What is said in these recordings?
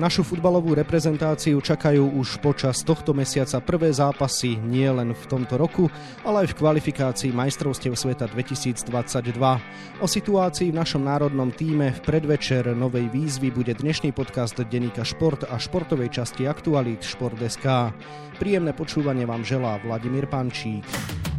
Našu futbalovú reprezentáciu čakajú už počas tohto mesiaca prvé zápasy nie len v tomto roku, ale aj v kvalifikácii majstrovstiev sveta 2022. O situácii v našom národnom týme v predvečer novej výzvy bude dnešný podcast Denika Šport a športovej časti Aktualít Šport.sk. Príjemné počúvanie vám želá Vladimír Pančík.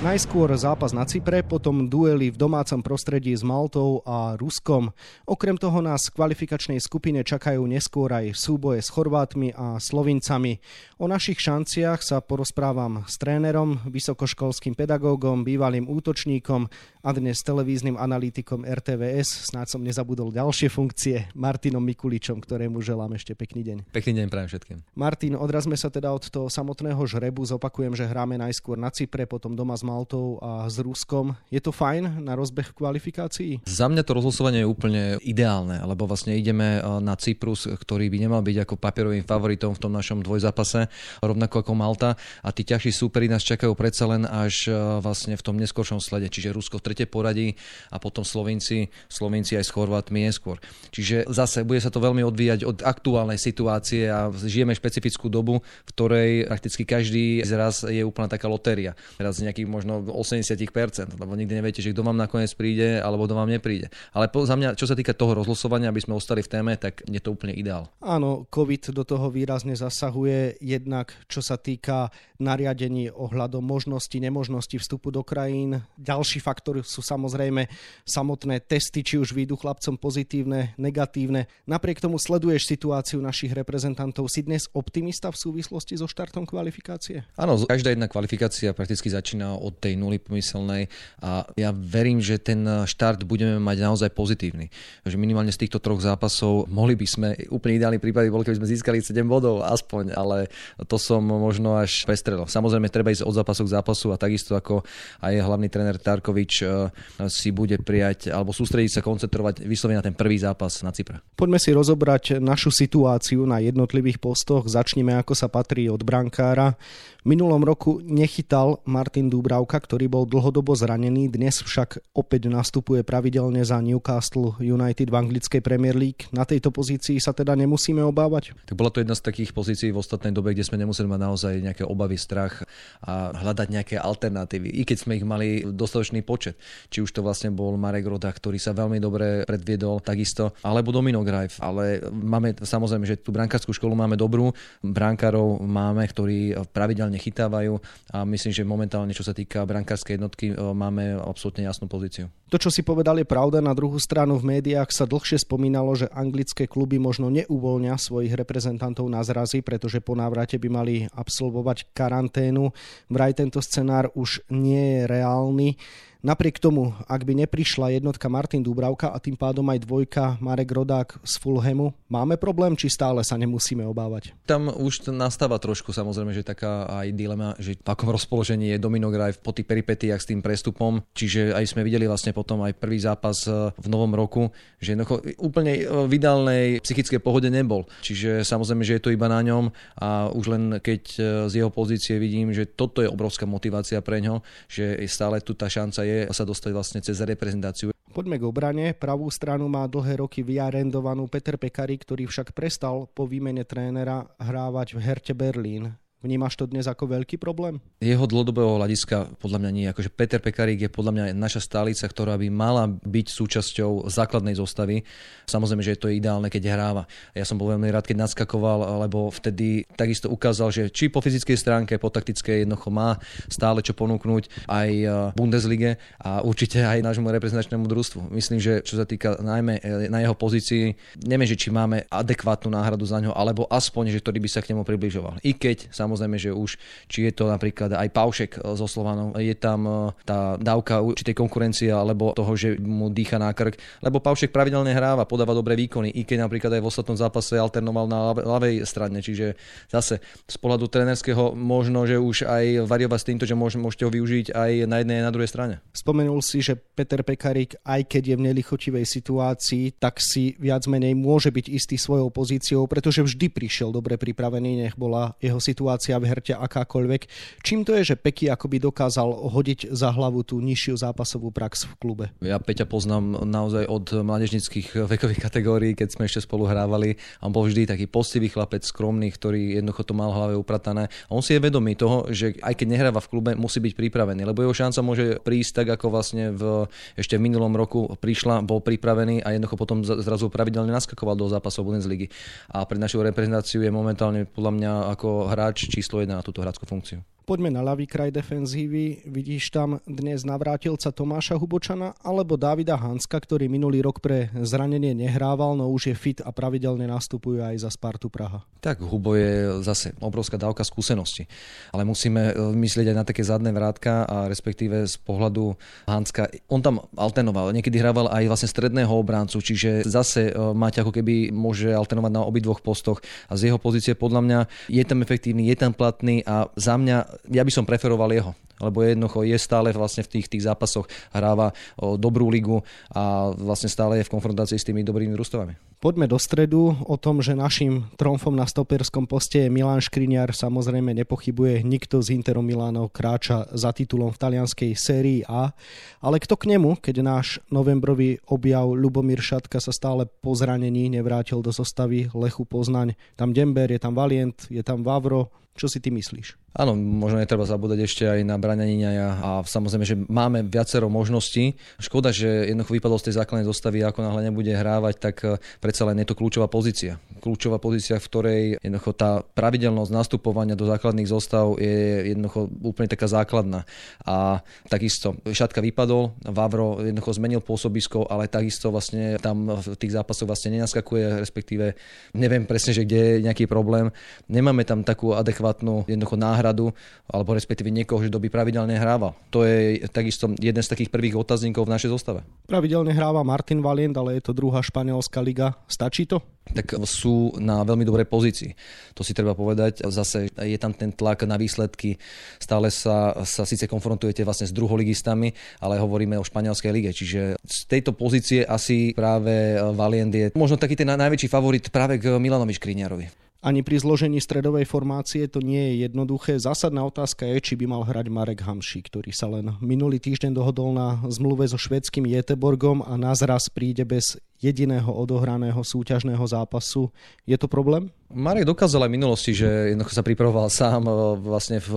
Najskôr zápas na Cypre, potom duely v domácom prostredí s Maltou a Ruskom. Okrem toho nás v kvalifikačnej skupine čakajú neskôr aj súboje s Chorvátmi a Slovincami. O našich šanciach sa porozprávam s trénerom, vysokoškolským pedagógom, bývalým útočníkom a dnes televíznym analytikom RTVS, snáď som nezabudol ďalšie funkcie, Martinom Mikuličom, ktorému želám ešte pekný deň. Pekný deň prajem všetkým. Martin, odrazme sa teda od toho samotného žrebu, zopakujem, že hráme najskôr na Cypre, potom doma s Maltou a s Ruskom. Je to fajn na rozbeh v kvalifikácii? Za mňa to rozlosovanie je úplne ideálne, lebo vlastne ideme eh, na Cyprus, ktorý by nemal byť ako papierovým favoritom v tom našom dvojzápase, rovnako ako Malta a tí ťažší súperi nás čakajú predsa len až eh, vlastne v tom neskoršom slede, čiže Rusko v tretie poradí a potom Slovenci, Slovenci aj s Chorvátmi neskôr. Čiže zase bude sa to veľmi odvíjať od aktuálnej situácie a žijeme špecifickú dobu, v ktorej prakticky každý zraz je úplná taká lotéria. Teraz nejakých možno 80%, lebo nikdy neviete, že kto vám nakoniec príde alebo kto vám nepríde. Ale za mňa, čo sa týka toho rozlosovania, aby sme ostali v téme, tak je to úplne ideál. Áno, COVID do toho výrazne zasahuje, jednak čo sa týka nariadení ohľadom možnosti, nemožnosti vstupu do krajín. Ďalší faktor sú samozrejme samotné testy, či už výjdu chlapcom pozitívne, negatívne. Napriek tomu sleduješ situáciu našich reprezentantov. Si dnes optimista v súvislosti so štartom kvalifikácie? Áno, každá jedna kvalifikácia prakticky začína od tej nuly pomyselnej a ja verím, že ten štart budeme mať naozaj pozitívny. Že minimálne z týchto troch zápasov mohli by sme, úplne ideálny prípad bol, keby sme získali 7 bodov aspoň, ale to som možno až prestrelil. Samozrejme, treba ísť od zápasu k zápasu a takisto ako aj hlavný tréner Tarkovič eh, si bude prijať alebo sústrediť sa, koncentrovať vyslovene na ten prvý zápas na Cypre. Poďme si rozobrať našu situáciu na jednotlivých postoch. Začneme ako sa patrí od brankára. V minulom roku nechytal Martin Dúbravka, ktorý bol dlhodobo zranený, dnes však opäť nastupuje pravidelne za Newcastle United v anglickej Premier League. Na tejto pozícii sa teda nemusíme obávať? Tak bola to jedna z takých pozícií v ostatnej dobe, kde sme nemuseli mať naozaj nejaké obavy, strach a hľadať nejaké alternatívy, i keď sme ich mali dostatočný počet. Či už to vlastne bol Marek Roda, ktorý sa veľmi dobre predviedol takisto, alebo Domino Grajf. Ale máme samozrejme, že tú brankárskú školu máme dobrú, brankárov máme, ktorí pravidelne chytávajú a myslím, že momentálne, čo sa týka brankárskej jednotky, máme absolútne jasnú pozíciu. To, čo si povedal, je pravda. Na druhú stranu v médiách sa dlhšie spomínalo, že anglické kluby možno neuvoľnia svojich reprezentantov na zrazy, pretože po návrate by mali absolvovať karanténu. Vraj tento scenár už nie je reálny. Napriek tomu, ak by neprišla jednotka Martin Dúbravka a tým pádom aj dvojka Marek Rodák z Fulhamu, máme problém, či stále sa nemusíme obávať? Tam už nastáva trošku samozrejme, že taká aj dilema, že v akom rozpoložení je Domino Graj po tých peripetiách s tým prestupom, čiže aj sme videli vlastne potom aj prvý zápas e, v novom roku, že jednoducho úplne e, v ideálnej psychickej pohode nebol. Čiže samozrejme, že je to iba na ňom a už len keď e, z jeho pozície vidím, že toto je obrovská motivácia pre ňo, že stále tu tá šanca je sa dostať vlastne cez reprezentáciu. Poďme k obrane. Pravú stranu má dlhé roky vyarendovanú Peter Pekary, ktorý však prestal po výmene trénera hrávať v Herte Berlín. Vnímaš to dnes ako veľký problém? Jeho dlhodobého hľadiska podľa mňa nie. Akože Peter Pekarík je podľa mňa naša stálica, ktorá by mala byť súčasťou základnej zostavy. Samozrejme, že je to ideálne, keď hráva. Ja som bol veľmi rád, keď nadskakoval, lebo vtedy takisto ukázal, že či po fyzickej stránke, po taktickej jednoducho má stále čo ponúknuť aj e, Bundeslige a určite aj nášmu reprezentačnému družstvu. Myslím, že čo sa týka najmä e, na jeho pozícii, neviem, že či máme adekvátnu náhradu za ňo, alebo aspoň, že ktorý by sa k nemu približoval. I keď samozrejme, že už či je to napríklad aj Paušek eh, so Slovanom, je tam eh, tá dávka určitej konkurencie alebo toho, že mu dýcha na krk, lebo Paušek pravidelne hráva, podáva dobré výkony, i keď napríklad aj v ostatnom zápase alternoval na ľavej strane, čiže zase z pohľadu trenerského možno, že už aj variovať s týmto, že môžete ho využiť aj na jednej aj na druhej strane. Spomenul si, že Peter Pekarík, aj keď je v nelichotivej situácii, tak si viac menej môže byť istý svojou pozíciou, pretože vždy prišiel dobre pripravený, nech bola jeho situácia situácia v herte akákoľvek. Čím to je, že Peky akoby dokázal hodiť za hlavu tú nižšiu zápasovú prax v klube? Ja Peťa poznám naozaj od mládežnických vekových kategórií, keď sme ešte spolu hrávali. On bol vždy taký postivý chlapec, skromný, ktorý jednoducho to mal v hlave upratané. A on si je vedomý toho, že aj keď nehráva v klube, musí byť pripravený, lebo jeho šanca môže prísť tak, ako vlastne v, ešte v minulom roku prišla, bol pripravený a jednoducho potom zrazu pravidelne naskakoval do zápasov Bundesligy. A pre našu reprezentáciu je momentálne podľa mňa ako hráč číslo 1 na túto hráčskú funkciu. Poďme na ľavý kraj defenzívy. Vidíš tam dnes navrátilca Tomáša Hubočana alebo Davida Hanska, ktorý minulý rok pre zranenie nehrával, no už je fit a pravidelne nastupuje aj za Spartu Praha. Tak Hubo je zase obrovská dávka skúsenosti, ale musíme e, myslieť aj na také zadné vrátka a respektíve z pohľadu Hanska. On tam alternoval, niekedy hrával aj vlastne stredného obráncu, čiže zase e, máte ako keby môže alternovať na obidvoch postoch a z jeho pozície podľa mňa je tam efektívny, je tam platný a za mňa ja by som preferoval jeho lebo jednoducho je stále vlastne v tých, tých zápasoch hráva dobrú ligu a vlastne stále je v konfrontácii s tými dobrými družstvami. Poďme do stredu o tom, že našim tromfom na stoperskom poste je Milan Škriniar. Samozrejme nepochybuje, nikto z Interom Milánov kráča za titulom v talianskej sérii A. Ale kto k nemu, keď náš novembrový objav Lubomír Šatka sa stále po zranení nevrátil do zostavy Lechu Poznaň. Tam Dember, je tam Valient, je tam Vavro. Čo si ty myslíš? Áno, možno netreba zabúdať ešte aj na Braňanina a samozrejme, že máme viacero možností. Škoda, že jednoducho vypadol z tej základnej zostavy, ako náhle nebude hrávať, tak eh, predsa len je to kľúčová pozícia. Kľúčová pozícia, v ktorej jednoducho tá pravidelnosť nastupovania do základných zostav je jednoducho úplne taká základná. A takisto Šatka vypadol, Vavro jednoducho zmenil pôsobisko, ale takisto vlastne tam v tých zápasoch vlastne nenaskakuje, respektíve neviem presne, že kde je nejaký problém. Nemáme tam takú adekvátnu jednoducho náhradu náhradu, alebo respektíve niekoho, že by pravidelne hrával. To je takisto jeden z takých prvých otáznikov v našej zostave. Pravidelne hráva Martin Valient, ale je to druhá španielská liga. Stačí to? tak sú na veľmi dobrej pozícii. To si treba povedať. Zase je tam ten tlak na výsledky. Stále sa, sa síce konfrontujete vlastne s druholigistami, ale hovoríme o španielskej lige. Čiže z tejto pozície asi práve Valient je možno taký ten najväčší favorit práve k Milanovi Škriňarovi. Ani pri zložení stredovej formácie to nie je jednoduché. Zásadná otázka je, či by mal hrať Marek Hamší, ktorý sa len minulý týždeň dohodol na zmluve so švedským Jeteborgom a nazraz príde bez jediného odohraného súťažného zápasu. Je to problém? Marek dokázal aj v minulosti, že jednoducho sa pripravoval sám e, vlastne v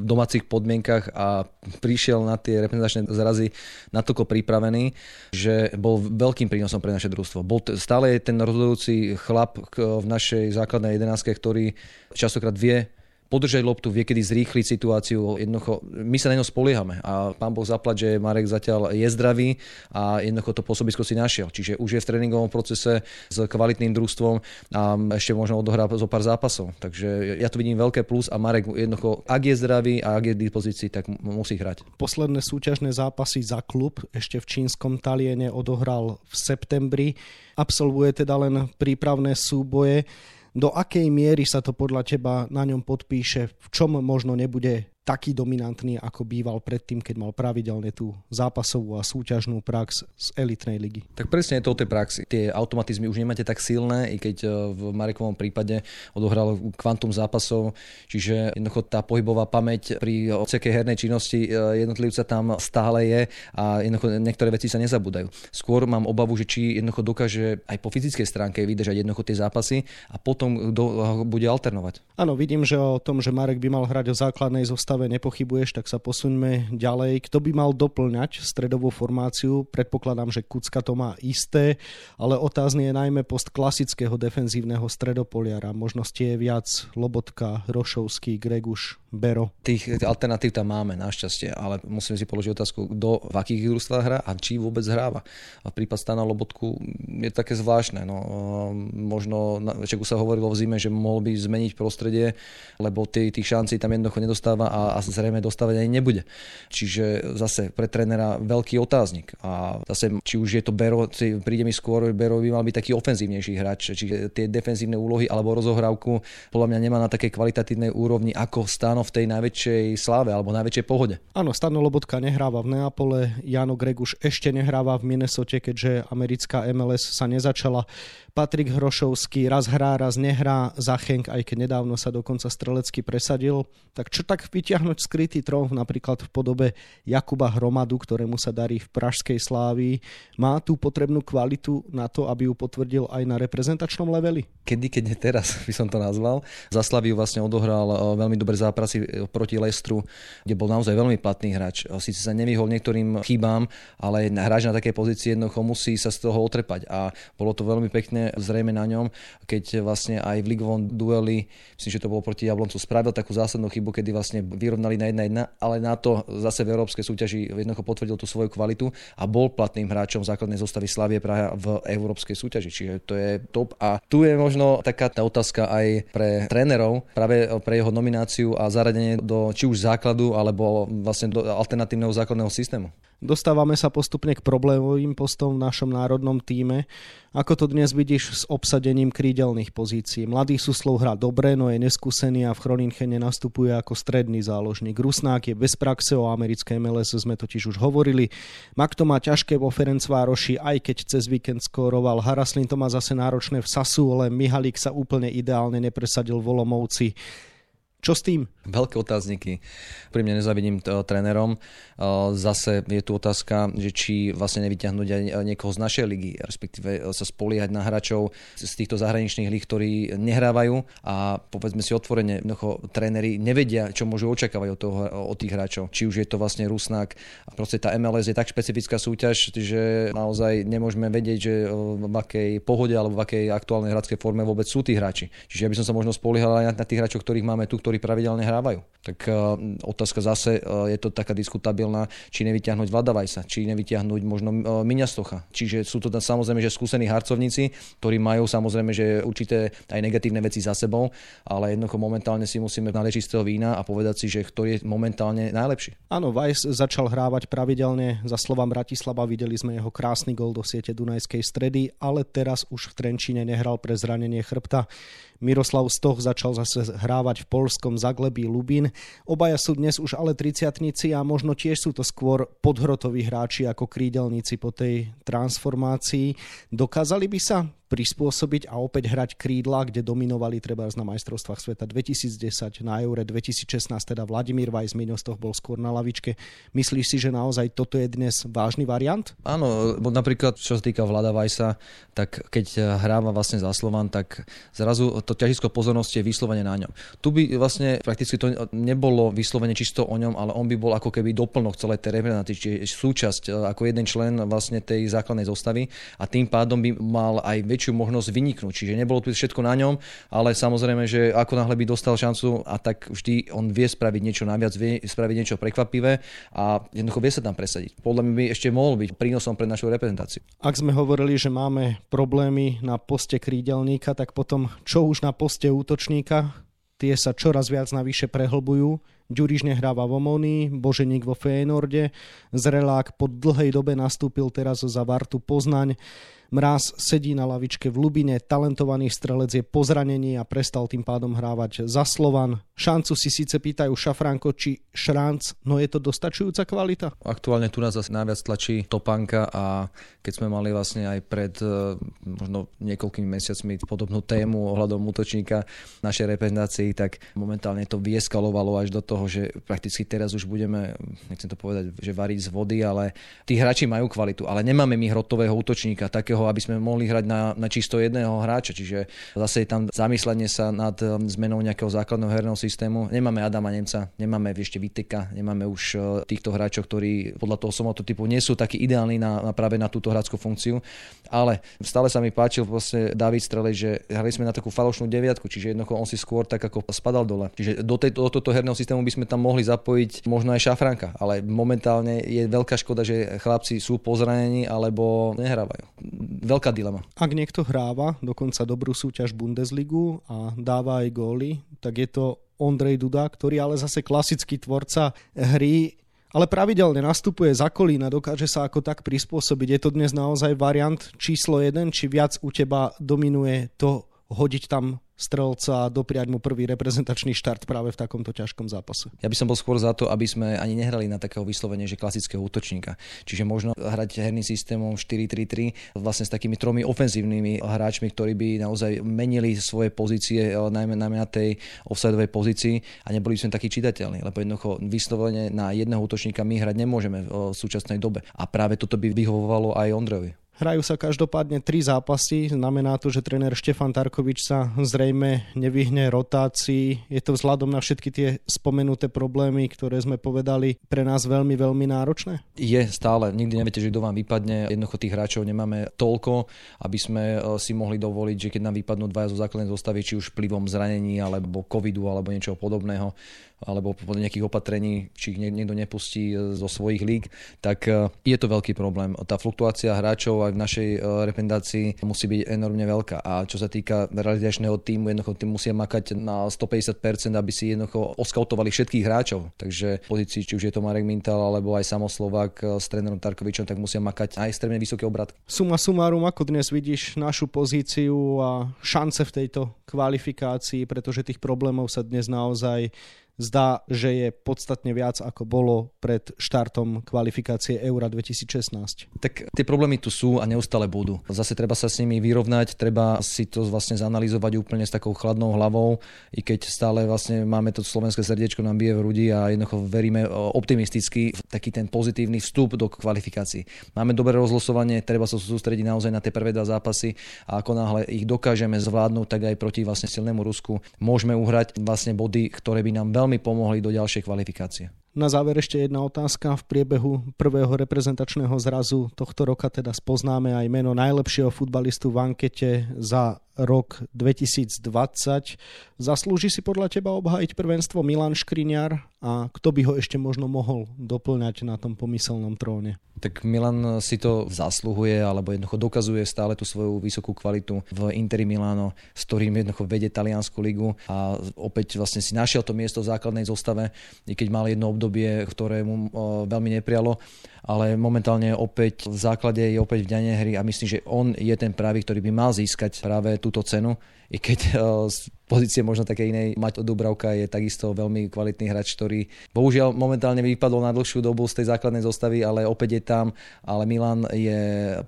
domácich podmienkach a prišiel na tie reprezentačné zrazy natoľko pripravený, že bol veľkým prínosom pre naše družstvo. Bol stále je ten rozhodujúci chlap v našej základnej jedenáctke, ktorý častokrát vie podržať loptu, vie kedy zrýchliť situáciu. Jednoducho, my sa na ňo spoliehame a pán Boh zaplať, že Marek zatiaľ je zdravý a jednoducho to pôsobisko si našiel. Čiže už je v tréningovom procese s kvalitným družstvom a ešte možno odohrá zo pár zápasov. Takže ja tu vidím veľké plus a Marek jednoducho, ak je zdravý a ak je v dispozícii, tak musí hrať. Posledné súťažné zápasy za klub ešte v čínskom Taliene odohral v septembri. Absolvuje teda len prípravné súboje do akej miery sa to podľa teba na ňom podpíše, v čom možno nebude taký dominantný, ako býval predtým, keď mal pravidelne tú zápasovú a súťažnú prax z elitnej ligy. Tak presne je to o tej praxi. Tie automatizmy už nemáte tak silné, i keď e, v Marekovom prípade odohral kvantum zápasov, čiže jednoducho tá pohybová pamäť pri odsekej hernej činnosti e, jednotlivca tam stále je a jednoducho niektoré veci sa nezabúdajú. Skôr mám obavu, že či jednoducho dokáže aj po fyzickej stránke vydržať jednoducho tie zápasy a potom kto bude alternovať. Áno, vidím, že o tom, že Marek by mal hrať o základnej zostave zostave nepochybuješ, tak sa posuňme ďalej. Kto by mal doplňať stredovú formáciu? Predpokladám, že Kucka to má isté, ale otázny je najmä post klasického defenzívneho stredopoliara. Možnosti je viac Lobotka, Rošovský, Greguš, Bero. Tých alternatív tam máme, našťastie, ale musíme si položiť otázku, kto v akých družstvách hrá a či vôbec hráva. A prípad Stana Lobotku je také zvláštne. No, možno, však už sa hovorilo v zime, že mohol by zmeniť prostredie, lebo tých, tých šancí tam jednoducho nedostáva a a, a zrejme dostávať ani nebude. Čiže zase pre trénera veľký otáznik. A zase, či už je to Bero, príde mi skôr, Bero by mal byť taký ofenzívnejší hráč, čiže tie defenzívne úlohy alebo rozohrávku podľa mňa nemá na takej kvalitatívnej úrovni ako Stano v tej najväčšej sláve alebo najväčšej pohode. Áno, Stano Lobotka nehráva v Neapole, Jano Greguš ešte nehráva v Minnesote, keďže americká MLS sa nezačala. Patrik Hrošovský raz hrá, raz nehrá, Zachenk, aj keď nedávno sa dokonca strelecky presadil. Tak čo tak vyťahnuť skrytý trón napríklad v podobe Jakuba Hromadu, ktorému sa darí v Pražskej slávii, má tú potrebnú kvalitu na to, aby ju potvrdil aj na reprezentačnom leveli? Kedy, keď nie teraz, by som to nazval. Za Slaviu vlastne odohral eh, veľmi dobré zápasy eh, proti Lestru, kde bol naozaj veľmi platný hráč. Eh, Sice sa nevyhol niektorým chybám, ale hráč na takej pozícii jednoducho musí sa z toho otrepať a bolo to veľmi pekne zrejme na ňom, keď vlastne aj v ligovom dueli, myslím, že to bolo proti Jabloncu, spravil takú zásadnú chybu, kedy vlastne vyrovnali na 1-1, ale na to zase v európskej súťaži jednoducho potvrdil tú svoju kvalitu a bol platným hráčom základnej zostavy Slavie Praha v európskej súťaži. Čiže to je top. A tu je možno taká tá otázka aj pre trénerov, práve pre jeho nomináciu a zaradenie do či už základu, alebo vlastne do alternatívneho základného systému. Dostávame sa postupne k problémovým postom v našom národnom týme. Ako to dnes vidíš s obsadením krídelných pozícií? Mladý Suslov hrá dobre, no je neskúsený a v Chroninchene nastupuje ako stredný záložník. Rusnák je bez praxe, o americkej MLS sme totiž už hovorili. Mak to má ťažké vo Ferencvároši, aj keď cez víkend skóroval. Haraslin to má zase náročné v Sasu, ale Mihalík sa úplne ideálne nepresadil v Olomovci. Čo s tým? Veľké otázniky. Pri mne nezavidím t- trénerom. Zase je tu otázka, že či vlastne nevyťahnuť aj niekoho z našej ligy, respektíve sa spoliehať na hráčov z týchto zahraničných líg, ktorí nehrávajú a povedzme si otvorene, jednoducho tréneri nevedia, čo môžu očakávať od, toho, od tých hráčov. Či už je to vlastne Rusnák. A proste tá MLS je tak špecifická súťaž, že naozaj nemôžeme vedieť, že v akej pohode alebo v akej aktuálnej hradskej forme vôbec sú tí hráči. Čiže ja by som sa možno spoliehal aj na tých hráčov, ktorých máme tu, ktorí ktorí pravidelne hrávajú. Tak uh, otázka zase uh, je to taká diskutabilná, či nevyťahnuť Vlada Vajsa, či nevyťahnuť možno uh, Miňa Stocha. Čiže sú to tam samozrejme, že skúsení harcovníci, ktorí majú samozrejme, že určité aj negatívne veci za sebou, ale jednoducho momentálne si musíme nalieť čistého vína a povedať si, že ktorý je momentálne najlepší. Áno, Vajs začal hrávať pravidelne za slovám Bratislava, videli sme jeho krásny gol do siete Dunajskej stredy, ale teraz už v Trenčine nehral pre zranenie chrbta. Miroslav Stoch začal zase hrávať v polskom Zaglebí Lubin. Obaja sú dnes už ale triciatnici a možno tiež sú to skôr podhrotoví hráči ako krídelníci po tej transformácii. Dokázali by sa prispôsobiť a opäť hrať krídla, kde dominovali treba na majstrovstvách sveta 2010, na Eure 2016, teda Vladimír Vajs, Miňostoch bol skôr na lavičke. Myslíš si, že naozaj toto je dnes vážny variant? Áno, bo napríklad čo sa týka Vlada Vajsa, tak keď hráva vlastne za Slovan, tak zrazu to ťažisko pozornosti je vyslovene na ňom. Tu by vlastne prakticky to nebolo vyslovene čisto o ňom, ale on by bol ako keby doplnok celej tej reprezentácie, súčasť e, ako jeden člen vlastne tej základnej zostavy a tým pádom by mal aj väčšiu väčšiu možnosť vyniknúť. Čiže nebolo tu všetko na ňom, ale samozrejme, že ako náhle by dostal šancu a tak vždy on vie spraviť niečo naviac, vie spraviť niečo prekvapivé a jednoducho vie sa tam presadiť. Podľa mňa by ešte mohol byť prínosom pre našu reprezentáciu. Ak sme hovorili, že máme problémy na poste krídelníka, tak potom čo už na poste útočníka? Tie sa čoraz viac navyše prehlbujú. Ďuriš nehráva v Omoni, Boženík vo Fénorde, Zrelák po dlhej dobe nastúpil teraz za Vartu Poznaň. Mráz sedí na lavičke v Lubine, talentovaný strelec je po zranení a prestal tým pádom hrávať za Slovan. Šancu si síce pýtajú Šafránko či Šránc, no je to dostačujúca kvalita? Aktuálne tu nás zase najviac tlačí Topanka a keď sme mali vlastne aj pred e, možno niekoľkými mesiacmi podobnú tému ohľadom útočníka našej reprezentácii, tak momentálne to vieskalovalo až do toho, že prakticky teraz už budeme, nechcem to povedať, že variť z vody, ale tí hráči majú kvalitu, ale nemáme my hrotového útočníka, takého toho, aby sme mohli hrať na, na čisto jedného hráča. Čiže zase je tam zamyslenie sa nad um, zmenou nejakého základného herného systému. Nemáme Adama Nemca, nemáme ešte Viteka, nemáme už uh, týchto hráčov, ktorí podľa toho somototypu nie sú takí ideálni na, na práve na túto hráčskú funkciu. Ale stále sa mi páčil vlastne David Strelej, že hrali sme na takú falošnú deviatku, čiže jednoducho on si skôr tak ako spadal dole. Čiže do, tej, do tohto herného systému by sme tam mohli zapojiť možno aj Šafranka, ale momentálne je veľká škoda, že chlapci sú pozranení alebo nehrávajú. Veľká dilema. Ak niekto hráva dokonca dobrú súťaž Bundesligu a dáva aj góly, tak je to Ondrej Duda, ktorý ale zase klasický tvorca hry ale pravidelne nastupuje za kolína, dokáže sa ako tak prispôsobiť. Je to dnes naozaj variant číslo jeden, či viac u teba dominuje to hodiť tam strelca a dopriať mu prvý reprezentačný štart práve v takomto ťažkom zápase. Ja by som bol skôr za to, aby sme ani nehrali na takého vyslovene, že klasického útočníka. Čiže možno hrať herným systémom 4-3-3 vlastne s takými tromi ofenzívnymi hráčmi, ktorí by naozaj menili svoje pozície, eh, najmä, najmä na tej offsideovej pozícii a neboli by sme takí čitateľní, lebo jednoducho vyslovene na jedného útočníka my hrať nemôžeme v súčasnej dobe. A práve toto by vyhovovalo aj Ondrovi. Hrajú sa každopádne tri zápasy, znamená to, že tréner Štefan Tarkovič sa zrejme nevyhne rotácii. Je to vzhľadom na všetky tie spomenuté problémy, ktoré sme povedali, pre nás veľmi, veľmi náročné? Je stále, nikdy neviete, že kto vám vypadne. Jednoducho tých hráčov nemáme toľko, aby sme e, si mohli dovoliť, že keď nám vypadnú dvaja zo základnej zostavy, či už vplyvom zranení alebo covidu alebo niečoho podobného, alebo podľa nejakých opatrení, či ich niekto nepustí e, zo svojich líg, tak e, je to veľký problém. Tá fluktuácia hráčov aj v našej e, reprezentácii musí byť enormne veľká. A čo sa týka realizačného týmu, jednoducho tým musia makať na 150%, aby si jednoducho oskautovali všetkých hráčov. Takže v pozícii, či už je to Marek Mintal alebo aj samoslovák s trénerom Tarkovičom, tak musia makať aj extrémne vysoké obrat. Suma sumárum, ako dnes vidíš našu pozíciu a šance v tejto kvalifikácii, pretože tých problémov sa dnes naozaj zdá, že je podstatne viac ako bolo pred štartom kvalifikácie Eura 2016. Tak tie problémy tu sú a neustále budú. Zase treba sa s nimi vyrovnať, treba si to vlastne zanalizovať úplne s takou chladnou hlavou, i keď stále vlastne máme to slovenské srdiečko nám bije v hrudi a jednoducho veríme optimisticky v taký ten pozitívny vstup do kvalifikácií. Máme dobré rozlosovanie, treba sa sústrediť naozaj na tie prvé dva zápasy a ako náhle ich dokážeme zvládnuť, tak aj proti vlastne silnému Rusku môžeme uhrať vlastne body, ktoré by nám veľmi veľmi pomohli do ďalšej kvalifikácie. Na záver ešte jedna otázka. V priebehu prvého reprezentačného zrazu tohto roka teda spoznáme aj meno najlepšieho futbalistu v ankete za rok 2020. Zaslúži si podľa teba obhájiť prvenstvo Milan Škriňar a kto by ho ešte možno mohol doplňať na tom pomyselnom tróne? Tak Milan si to zasluhuje, alebo jednoducho dokazuje stále tú svoju vysokú kvalitu v Interi Milano, s ktorým jednoducho vedie taliansku ligu a opäť vlastne si našiel to miesto v základnej zostave, i keď mal jedno obdobie, ktoré mu veľmi neprialo ale momentálne opäť v základe je opäť v ďane hry a myslím, že on je ten pravý, ktorý by mal získať práve túto cenu, i keď z pozície možno také inej, Maťo Dubravka je takisto veľmi kvalitný hráč, ktorý bohužiaľ momentálne vypadol na dlhšiu dobu z tej základnej zostavy, ale opäť je tam, ale Milan je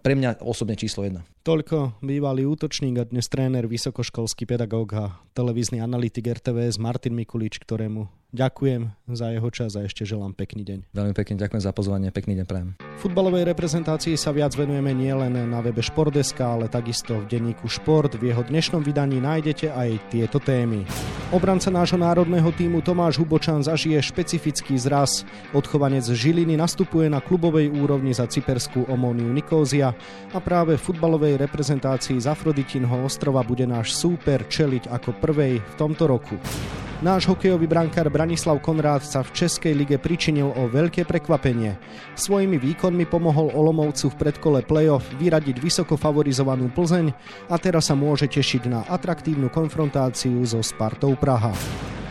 pre mňa osobne číslo jedna. Toľko bývalý útočník a dnes tréner, vysokoškolský pedagóg a televízny analytik RTVS Martin Mikulič, ktorému ďakujem za jeho čas a ešte želám pekný deň. Veľmi pekne ďakujem za pozvanie, pekný deň prajem. Futbalovej reprezentácii sa viac venujeme nielen na webe Športdeska, ale takisto v denníku Šport. V jeho dnešnom vydaní nájdete aj tieto témy. Obranca nášho národného týmu Tomáš Hubočan zažije špecifický zraz. Odchovanec Žiliny nastupuje na klubovej úrovni za cyperskú Omóniu Nikózia a práve v futbalovej reprezentácii z Afroditinho ostrova bude náš súper čeliť ako prvej v tomto roku. Náš hokejový brankár Branislav Konrád sa v Českej lige pričinil o veľké prekvapenie. Svojimi výkonmi pomohol Olomovcu v predkole play-off vyradiť vysoko favorizovanú Plzeň a teraz sa môže tešiť na atraktívnu konfrontáciu so Spartou Praha.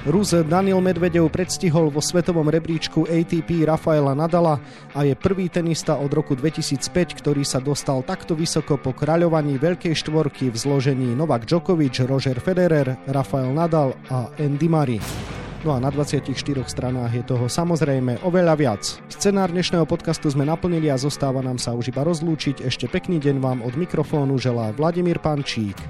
Rus Daniel Medvedev predstihol vo svetovom rebríčku ATP Rafaela Nadala a je prvý tenista od roku 2005, ktorý sa dostal takto vysoko po kráľovaní veľkej štvorky v zložení Novak Djokovic, Roger Federer, Rafael Nadal a Andy Murray. No a na 24 stranách je toho samozrejme oveľa viac. Scenár dnešného podcastu sme naplnili a zostáva nám sa už iba rozlúčiť. Ešte pekný deň vám od mikrofónu želá Vladimír Pančík.